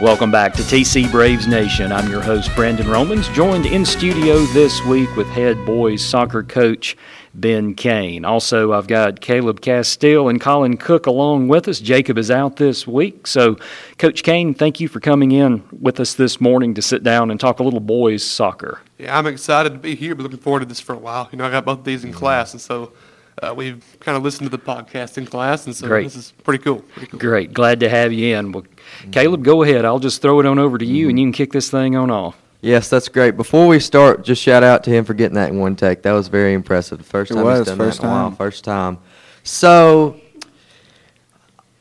Welcome back to TC Braves Nation. I'm your host, Brandon Romans, joined in studio this week with head boys soccer coach Ben Kane. Also, I've got Caleb Castile and Colin Cook along with us. Jacob is out this week. So, Coach Kane, thank you for coming in with us this morning to sit down and talk a little boys soccer. Yeah, I'm excited to be here. Been looking forward to this for a while. You know, I got both these in class, and so uh, we've kind of listened to the podcast in class, and so Great. this is pretty cool. Pretty cool. Great. Glad to have you in. Well, Caleb, go ahead. I'll just throw it on over to you and you can kick this thing on off. Yes, that's great. Before we start, just shout out to him for getting that in one take. That was very impressive. The first It time was, he's done first that in a while. time. First time. So,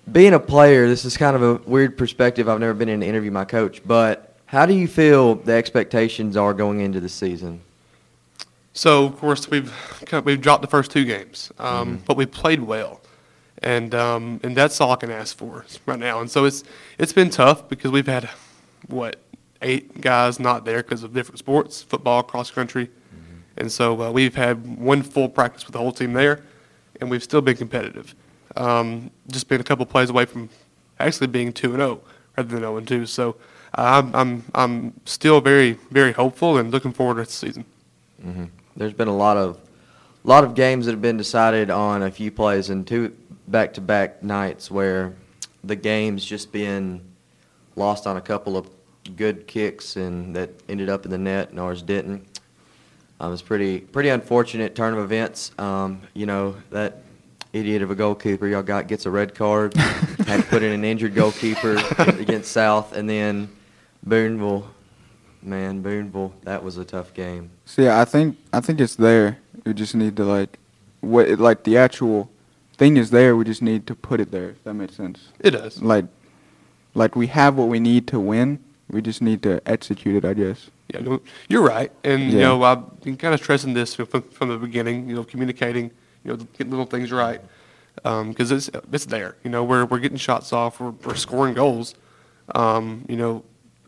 being a player, this is kind of a weird perspective. I've never been in an interview my coach, but how do you feel the expectations are going into the season? So of course we've we've dropped the first two games, um, Mm-hmm. but we played well, and um, and that's all I can ask for right now. And so it's it's been tough because we've had what eight guys not there because of different sports, football, cross country, Mm-hmm. and so uh, we've had one full practice with the whole team there, and we've still been competitive. Um, just been a couple plays away from actually being two and zero rather than zero and two. So uh, I'm I'm I'm still very very hopeful and looking forward to the season. There's been a lot of lot of games that have been decided on a few plays and two back-to-back nights where the game's just been lost on a couple of good kicks and that ended up in the net and ours didn't. Um, it's pretty pretty unfortunate turn of events. Um, you know that idiot of a goalkeeper y'all got gets a red card. had to put in an injured goalkeeper against South, and then Booneville. Man, Booneville, that was a tough game. See, I think I think it's there. We just need to like, what like the actual thing is there. We just need to put it there. If that makes sense. It does. Like, like we have what we need to win. We just need to execute it. I guess. Yeah, no, you're right, and you know I've been kind of stressing this from, from the beginning. You know, communicating, you know, getting little things right, because it's it's there. You know, we're we're getting shots off, we're, we're scoring goals. Um, you know,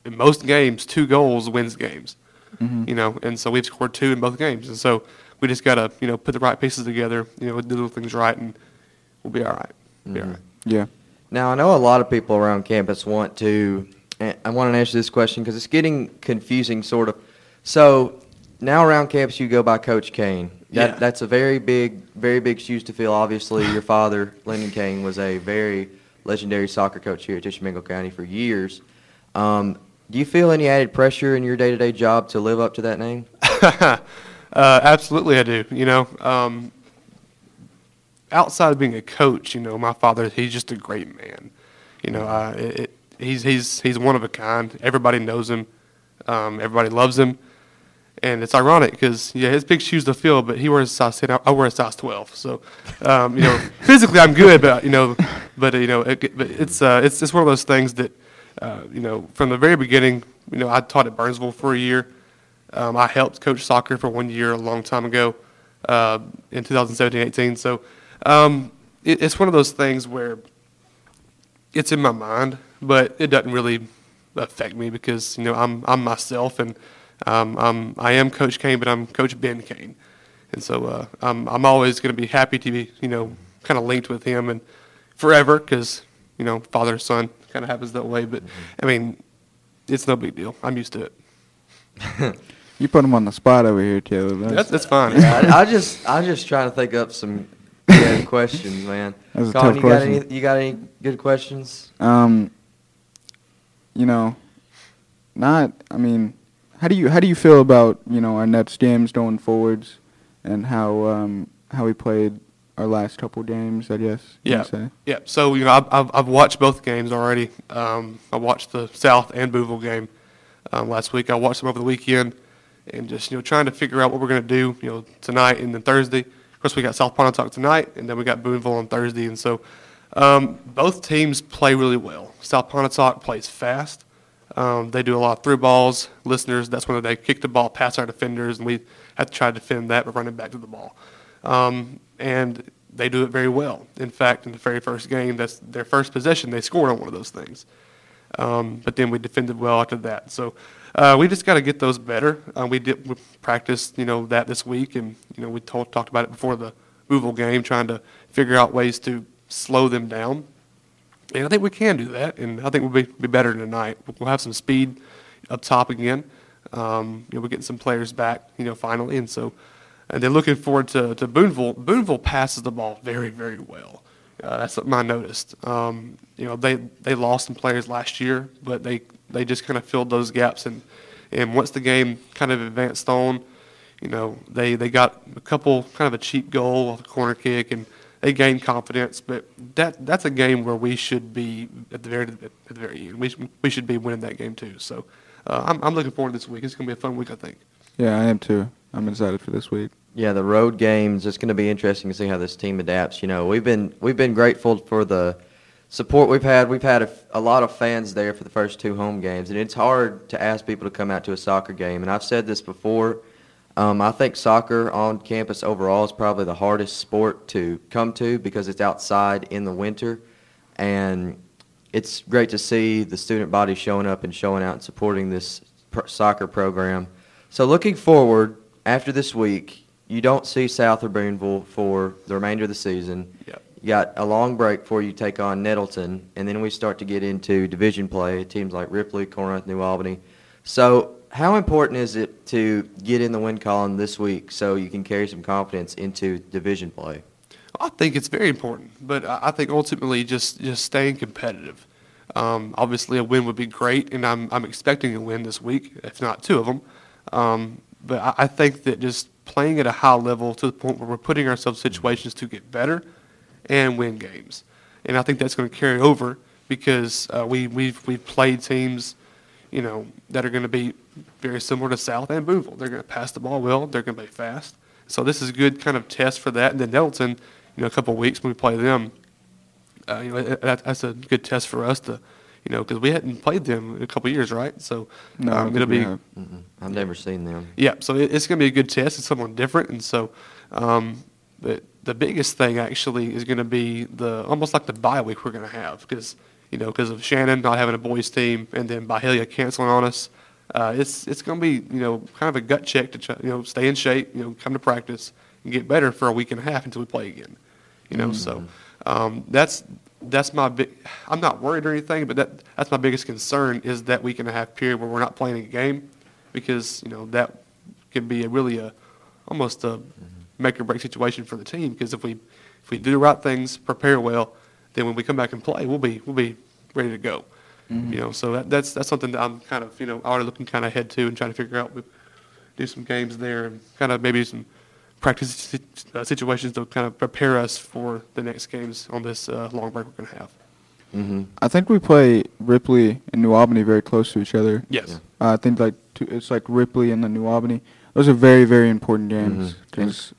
in most games, two goals wins games. Mhm. You know, and so we've scored two in both games, and so we just gotta you know put the right pieces together. You know, do little things right, and we'll be all right. Be all Mhm. right. Yeah. Now, I know a lot of people around campus want to, I want to answer this question because it's getting confusing, sort of. So, now around campus, you go by Coach Kane. That, Yeah. That's a very big, very big shoes to fill. Obviously, your father, Lyndon Kane, was a very legendary soccer coach here at Tishomingo County for years. Um, do you feel any added pressure in your day-to-day job to live up to that name? uh, absolutely, I do. You know, um, outside of being a coach, you know, my father, he's just a great man. You know, uh, it, it, he's he's he's one of a kind. Everybody knows him. Um, everybody loves him. And it's ironic because yeah, his big shoes to fill, but he wears a size ten. I I wear a size twelve. So, um, you know, physically I'm good, but you know, but you know, it, but it's uh, it's it's one of those things that, uh, you know, from the very beginning, you know, I taught at Burnsville for a year. Um, I helped coach soccer for one year a long time ago, uh, in 2017-18. So, um, it, it's one of those things where it's in my mind, but it doesn't really affect me because you know I'm I'm myself and um, I'm I am Coach Kane, but I'm Coach Ben Kane, and so uh, I'm I'm always going to be happy to be you know kind of linked with him and forever because you know father and son kind of happens that way. But I mean, it's no big deal. I'm used to it. You put him on the spot over here, Caleb. That's that's fine. Yeah, I, I just, I just trying to think up some good questions, man. That was a tough you got question. any? You got any good questions? Um, you know, not. I mean, how do you how do you feel about you know our Nets games going forwards, and how um how we played our last couple games? I guess. you Yeah. Say. Yeah. So you know, I've I've, I've watched both games already. Um, I watched the South and Booneville game um, last week. I watched them over the weekend, and just you know trying to figure out what we're going to do. You know, tonight and then Thursday. Of course, we got South Pontotoc tonight, and then we got Booneville on Thursday. And so, um, both teams play really well. South Pontotoc plays fast. Um, they do a lot of through balls. Listeners, that's when they kick the ball past our defenders, and we have to try to defend that by running back to the ball. Um, and they do it very well. In fact, in the very first game, that's their first possession, they scored on one of those things. Um, but then we defended well after that. So uh, we just got to get those better. Uh, we did we practiced, you know, that this week, and you know we told, talked about it before the Louisville game, trying to figure out ways to slow them down. and I think we can do that, and I think we'll be, be better tonight. We'll have some speed up top again. Um, you know, we're getting some players back, you know, finally, and so, and then looking forward to, to Booneville. Booneville passes the ball very, very well. Uh, that's something I noticed. Um, you know, they they lost some players last year, but they they just kind of filled those gaps, and and once the game kind of advanced on, you know, they they got a couple kind of a cheap goal off the corner kick, and they gained confidence. But that that's a game where we should be at the very at the very end. We we should be winning that game too. So uh, I'm I'm looking forward to this week. It's going to be a fun week, I think. Yeah, I am too. I'm excited for this week. Yeah, the road games. It's going to be interesting to see how this team adapts. You know, we've been we've been grateful for the support we've had. We've had a, a, lot of fans there for the first two home games, and it's hard to ask people to come out to a soccer game. And I've said this before. Um, I think soccer on campus overall is probably the hardest sport to come to because it's outside in the winter, and it's great to see the student body showing up and showing out and supporting this pr- soccer program. So looking forward after this week, you don't see South or Booneville for the remainder of the season. Yep. You got a long break before you take on Nettleton, and then we start to get into division play, teams like Ripley, Corinth, New Albany. So how important is it to get in the win column this week so you can carry some confidence into division play? I think it's very important, but I I think ultimately just just staying competitive. Um, obviously, a win would be great, and I'm I'm expecting a win this week, if not two of them. Um, but I, I think that just playing at a high level to the point where we're putting ourselves in situations to get better and win games, and I think that's going to carry over because uh, we we've we've played teams, you know, that are going to be very similar to South and Booneville. They're going to pass the ball well. They're going to be fast. So this is a good kind of test for that. And then Nettleton, you know, a couple of weeks when we play them, uh, you know, that, that's a good test for us to, you know, because we hadn't played them in a couple of years, right? So No, I um, don't it'll be. I've never seen them. yeah. So it, it's going to be a good test. It's someone different, and so, um, but the biggest thing actually is going to be the almost like the bye week we're going to have because you know because of Shannon not having a boys team and then Byhalia canceling on us. Uh, it's it's going to be you know kind of a gut check to try, you know stay in shape, you know come to practice and get better for a week and a half until we play again. You know, so um, that's that's my big. I'm not worried or anything, but that that's my biggest concern is that week and a half period where we're not playing a game, because you know that could be a really a almost a mm-hmm. make or break situation for the team. Because if we if we do the right things, prepare well, then when we come back and play, we'll be we'll be ready to go. Mm-hmm. You know, so that, that's that's something that I'm kind of you know already looking kind of ahead to and trying to figure out. Do some games there and kind of maybe some practice uh, situations to kind of prepare us for the next games on this uh, long break we're going to have. Mm-hmm. I think we play Ripley and New Albany very close to each other. Yes. Yeah. Uh, I think like two, it's like Ripley and the New Albany. Those are very very important games Mhm. because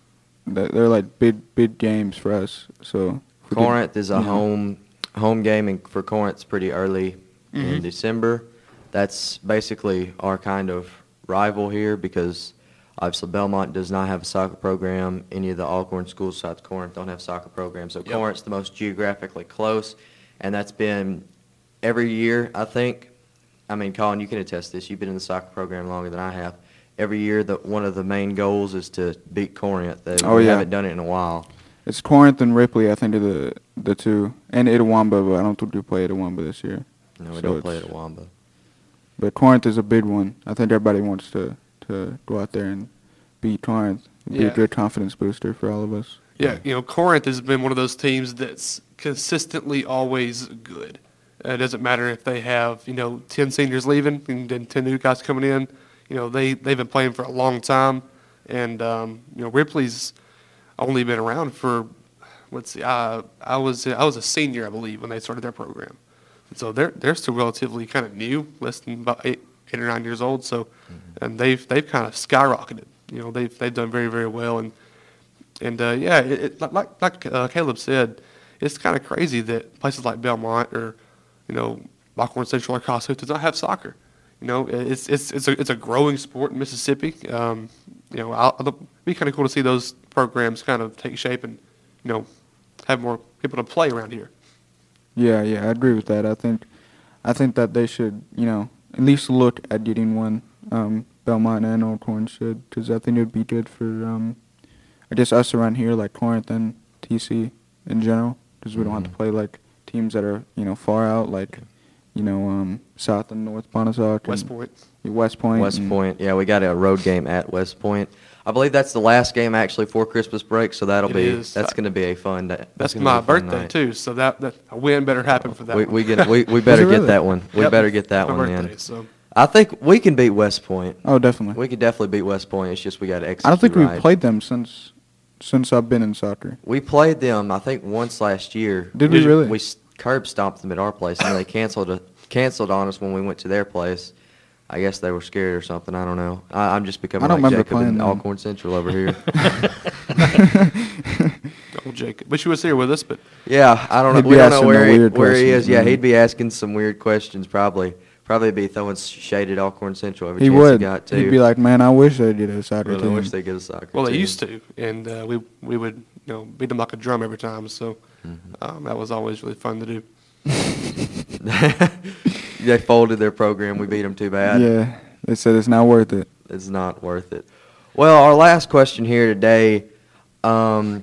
they're like big big games for us. So if we could- Corinth is a you know, home home game, and for Corinth, it's pretty early in December. That's basically our kind of rival here because obviously Belmont does not have a soccer program. Any of the Alcorn schools south of Corinth don't have soccer programs. So Yep. Corinth's the most geographically close, and that's been every year. I think. I mean, Colin, you can attest to this. You've been in the soccer program longer than I have. Every year, the, one of the main goals is to beat Corinth. They, Oh, we yeah. haven't done it in a while. It's Corinth and Ripley. I think are the the two, and Itawamba, but I don't think we play Itawamba this year. No, we So don't play it's- at Wamba. But Corinth is a big one. I think everybody wants to to go out there and beat Corinth. It'd be Yeah. a good confidence booster for all of us. Yeah, you know, Corinth has been one of those teams that's consistently always good. It doesn't matter if they have, you know, 10 seniors leaving and then 10 new guys coming in. You know, they, they've been playing for a long time. And, um, you know, Ripley's only been around for, let's see, uh, I, was, I was a senior, I believe, when they started their program. And so they're, they're still relatively kind of new, less than about eight, eight or nine years old. So, and they've, they've kind of skyrocketed. You know, they've, they've done very, very well. And, and uh, yeah, it, it, like like, uh, Caleb said, it's kind of crazy that places like Belmont or you know Buckhorn Central or Kossuth does not have soccer. You know, it's it's it's a it's a growing sport in Mississippi. Um, you know, I'll, it'll be kind of cool to see those programs kind of take shape and you know have more people to play around here. Yeah, yeah, I agree with that. I think, I think that they should, you know, at least look at getting one. Um, Belmont and Alcorn should, because I think it would be good for, um, I guess us around here, like Corinth and TC in general, because we don't have to Mhm. play like teams that are you know far out, like you know um, South and North Pontotoc, West and Point. West Point, West and- Point. Yeah, we got a road game at West Point. I believe that's the last game actually for Christmas break, so that'll It be is. that's going to be a fun day. That's gonna my a fun birthday night. too, so that, that a win better happen for that. We one. we, get, we, we better really? get that one. We Yep. better get that My one birthday, in. So I think we can beat West Point. Oh, definitely. We could definitely beat West Point. It's just we got to execute. I don't think right. we've played them since since I've been in soccer. We played them, I think, once last year. Did we Did you- really? We s- curb stomped them at our place, and they canceled a, canceled on us when we went to their place. I guess they were scared or something. I don't know. I, I'm just becoming I don't like remember Jacob playing and them. Alcorn Central over here. old Jacob, wish he was here with us, but yeah, I don't know. He'd We be don't know asking the where he, weird where he questions, is. Yeah, man. he'd be asking some weird questions probably. Probably be throwing shade at Alcorn Central every He chance would. he got to. He'd be like, "Man, I wish they did a soccer Well, I team." wish they get a soccer. well, they team. used to, and uh, we we would you know beat them like a drum every time. So Mm-hmm. um, that was always really fun to do. they folded their program. We beat them too bad. yeah, they said it's not worth it. It's not worth it. Well, our last question here today. Um,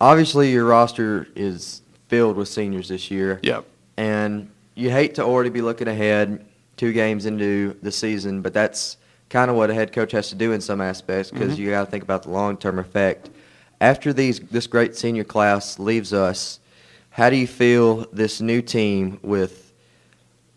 obviously, your roster is filled with seniors this year. Yep. And you hate to already be looking ahead two games into the season, but that's kind of what a head coach has to do in some aspects because Mhm. you got to think about the long-term effect. After these this great senior class leaves us, how do you feel this new team with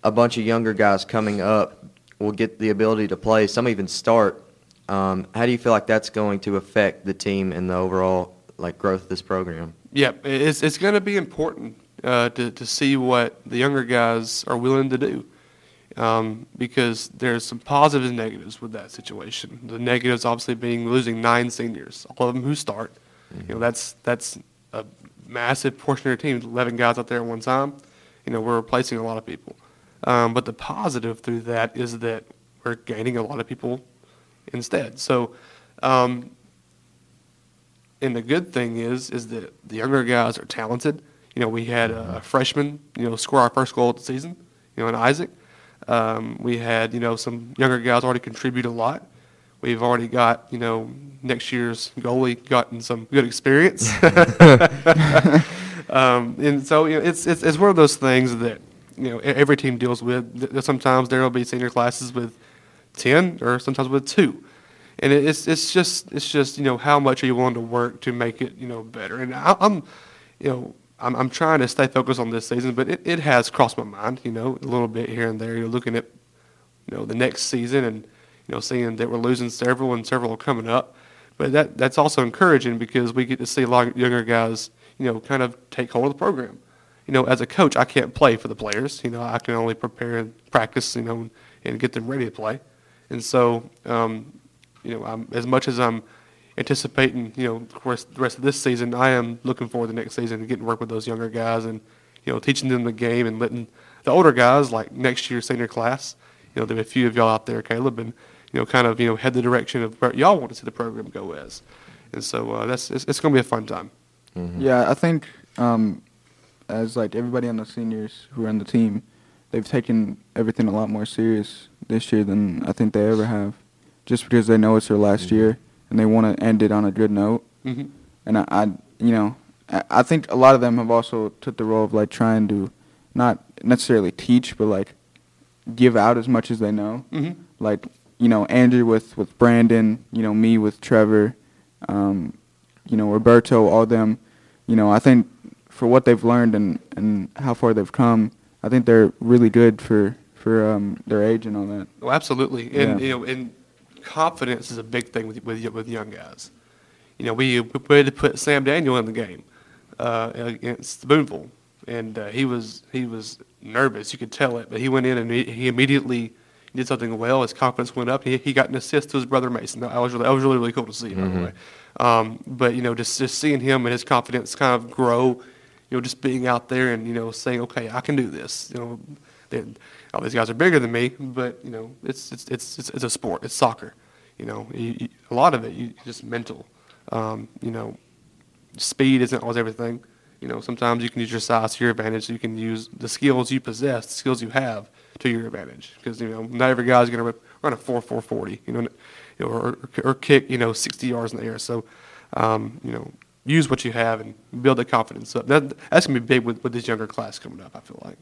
a bunch of younger guys coming up will get the ability to play, some even start? Um, how do you feel like that's going to affect the team and the overall like growth of this program? Yeah, it's it's going to be important uh, to to see what the younger guys are willing to do, um, because there's some positives and negatives with that situation. The negatives obviously being losing nine seniors, all of them who start. You know that's that's a massive portion of your team, 11 guys out there at one time. You know we're replacing a lot of people, um, but the positive through that is that we're gaining a lot of people instead. So. Um, and the good thing is, is that the younger guys are talented. You know, we had a freshman, you know, score our first goal of the season, you know, in Isaac. Um, we had, you know, some younger guys already contribute a lot. We've already got, you know, next year's goalie gotten some good experience. um, and so, you know, it's, it's, it's one of those things that, you know, every team deals with. Sometimes there will be senior classes with 10 or sometimes with two and it's it's just it's just you know how much are you willing to work to make it you know better and I, i'm you know I'm, I'm trying to stay focused on this season but it, it has crossed my mind you know a little bit here and there you're looking at you know the next season and you know seeing that we're losing several and several are coming up. But that that's also encouraging because we get to see a lot of younger guys you know kind of take hold of the program. You know as a coach i can't play for the players. You know i can only prepare and practice you know and get them ready to play. And so um, you know, I'm, as much as I'm anticipating, you know, the rest, the rest of this season, I am looking forward to next season and getting to work with those younger guys and, you know, teaching them the game and letting the older guys, like next year's senior class, you know, there are a few of y'all out there, Caleb, and, you know, kind of, you know, head the direction of where y'all want to see the program go as. And so uh, that's it's, it's going to be a fun time. Yeah, I think um, as like everybody on the seniors who are on the team, they've taken everything a lot more serious this year than I think they ever have, just because they know it's their last year and they want to end it on a good note. Mm-hmm. And I, I you know, I, I think a lot of them have also took the role of like trying to, not necessarily teach, but like give out as much as they know. Mm-hmm. Like you know, Andrew with with Brandon, you know, me with Trevor, um, you know, Roberto, all them. You know, I think for what they've learned and and how far they've come, I think they're really good for for um, their age and all that. Well, absolutely, and Yeah. you know, and confidence is a big thing with with with young guys. You know, we we had to put Sam Daniel in the game uh, against Booneville, and uh, he was he was nervous. You could tell it, but he went in and he, he immediately did something well. His confidence went up. He, he got an assist to his brother Mason. That was really that was really really cool to see. By the way, um, but you know, just just seeing him and his confidence kind of grow. You know, just being out there and you know saying, okay, I can do this. You know, they, all these guys are bigger than me, but you know, it's it's it's it's, it's a sport. It's soccer. You know, you, you, a lot of it you just mental. Um, you know, speed isn't always everything. You know, sometimes you can use your size to your advantage. You can use the skills you possess, the skills you have, to your advantage. Because you know, not every guy's going to run a four four forty. You know, or, or kick you know sixty yards in the air. So, um, you know, use what you have and build the confidence up. That, that's gonna be big with, with this younger class coming up. I feel like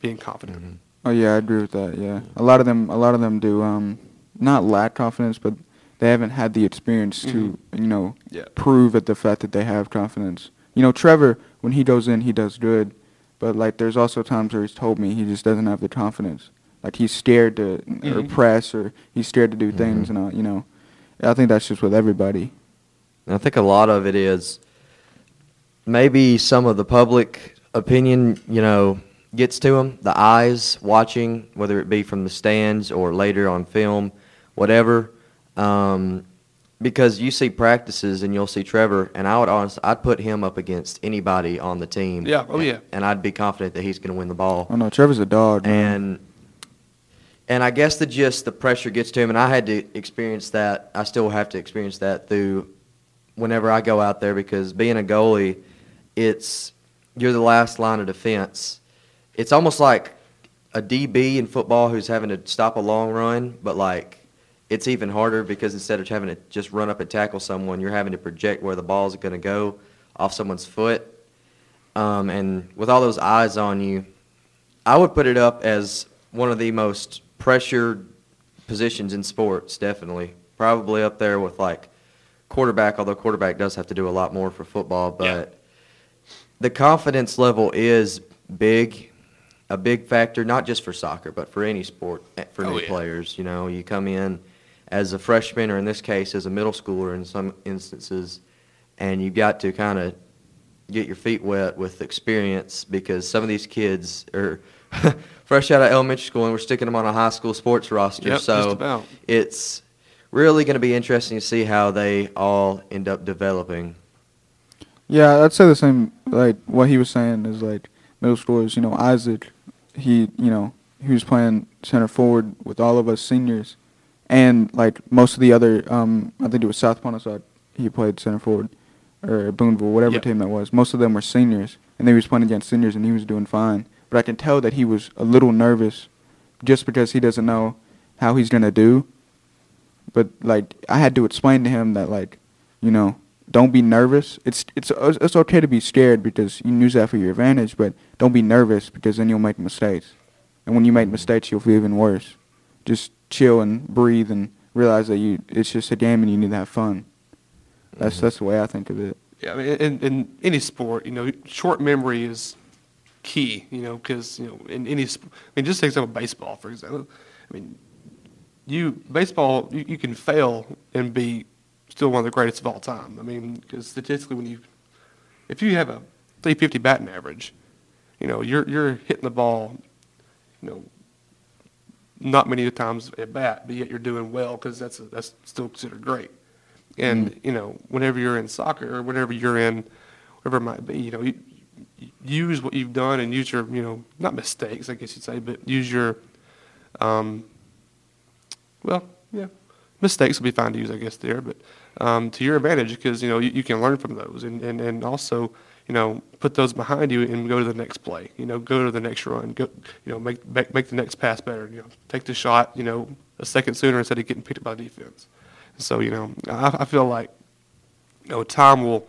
being confident. Oh yeah, I agree with that. Yeah, a lot of them, a lot of them do um, not lack confidence, but they haven't had the experience to, you know, Yeah. prove at the fact that they have confidence. You know, Trevor, when he goes in, he does good, but like there's also times where he's told me he just doesn't have the confidence. Like he's scared to or Mhm. press, or he's scared to do things, and uh, you know, I think that's just with everybody. And I think a lot of it is maybe some of the public opinion, you know, gets to them. The eyes watching, whether it be from the stands or later on film, whatever. Um, because you see practices and you'll see Trevor, and I would honestly, I'd put him up against anybody on the team. Yeah, oh, yeah. And I'd be confident that he's going to win the ball. Oh no, Trevor's a dog. man. and and I guess the just the pressure gets to him, and I had to experience that. I still have to experience that through whenever I go out there because being a goalie, it's you're the last line of defense. It's almost like a DB in football who's having to stop a long run, but like it's even harder because instead of having to just run up and tackle someone, you're having to project where the ball is going to go off someone's foot. Um, and with all those eyes on you, I would put it up as one of the most pressured positions in sports, definitely. Probably up there with like quarterback, although quarterback does have to do a lot more for football. But Yeah. the confidence level is big, a big factor, not just for soccer, but for any sport, eh, for Oh, new yeah. players. You know, you come in as a freshman, or in this case, as a middle schooler in some instances, and you've got to kind of get your feet wet with experience because some of these kids are fresh out of elementary school and we're sticking them on a high school sports roster. Yep, so it's really going to be interesting to see how they all end up developing. Yeah, I'd say the same. Like what he was saying is like middle schoolers. You know, Isaac, he you know he was playing center forward with all of us seniors, and like most of the other, um, I think it was South Pontotoc. He played center forward, or Booneville, whatever Yep. team that was. Most of them were seniors, and they was playing against seniors, and he was doing fine. But I can tell that he was a little nervous, just because he doesn't know how he's gonna do. But like I had to explain to him that like, you know, don't be nervous. It's it's it's okay to be scared because you can use that for your advantage, but don't be nervous because then you'll make mistakes. And when you make mistakes, you'll feel even worse. Just chill and breathe and realize that you it's just a game and you need to have fun. That's mm-hmm. that's the way I think of it. Yeah, I mean, in, in any sport, you know, short memory is key. You know, because you know, in any, I mean, just take example baseball, for example. I mean, you baseball, you, you can fail and be still one of the greatest of all time. I mean, because statistically, when you, if you have a 350 batting average, you know, you're you're hitting the ball, you know, not many times at bat, but yet you're doing well because that's a, that's still considered great. And you know, whenever you're in soccer or whenever you're in, whatever it might be, you know, you, you use what you've done and use your, you know, not mistakes, I guess you'd say, but use your, um, well, yeah, mistakes would be fine to use, I guess, there, but um, to your advantage because you know you, you can learn from those and, and, and also you know put those behind you and go to the next play. You know, go to the next run. Go, you know, make make, make the next pass better. You know, take the shot. You know, a second sooner instead of getting picked up by defense. So you know, I, I feel like you know time will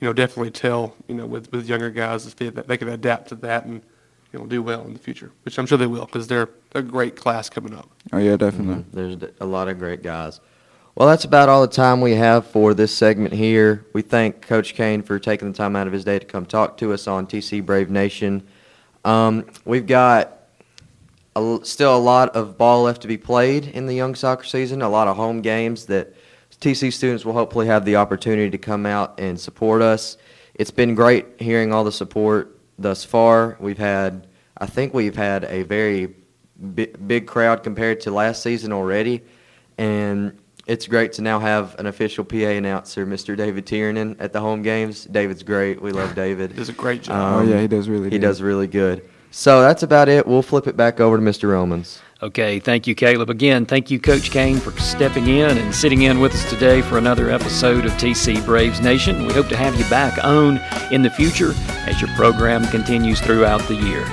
you know definitely tell you know with with younger guys if they, that they can adapt to that and you know do well in the future, which I'm sure they will because they're a great class coming up. Oh yeah, definitely. Mhm. There's d- a lot of great guys. Well, that's about all the time we have for this segment here. We thank Coach Kane for taking the time out of his day to come talk to us on TC Brave Nation. Um, we've got a still a lot of ball left to be played in the young soccer season, a lot of home games that TC students will hopefully have the opportunity to come out and support us. It's been great hearing all the support thus far. We've had, I think we've had a very big crowd compared to last season already, and it's great to now have an official PA announcer, Mr. David Tiernan, at the home games. David's great. We love David. He does a great job. oh yeah, he does really. Um, He good. does really good. So that's about it. We'll flip it back over to Mr. Romans. Okay, thank you, Caleb. Again, thank you, Coach Kane, for stepping in and sitting in with us today for another episode of TC Braves Nation. We hope to have you back on in the future as your program continues throughout the year.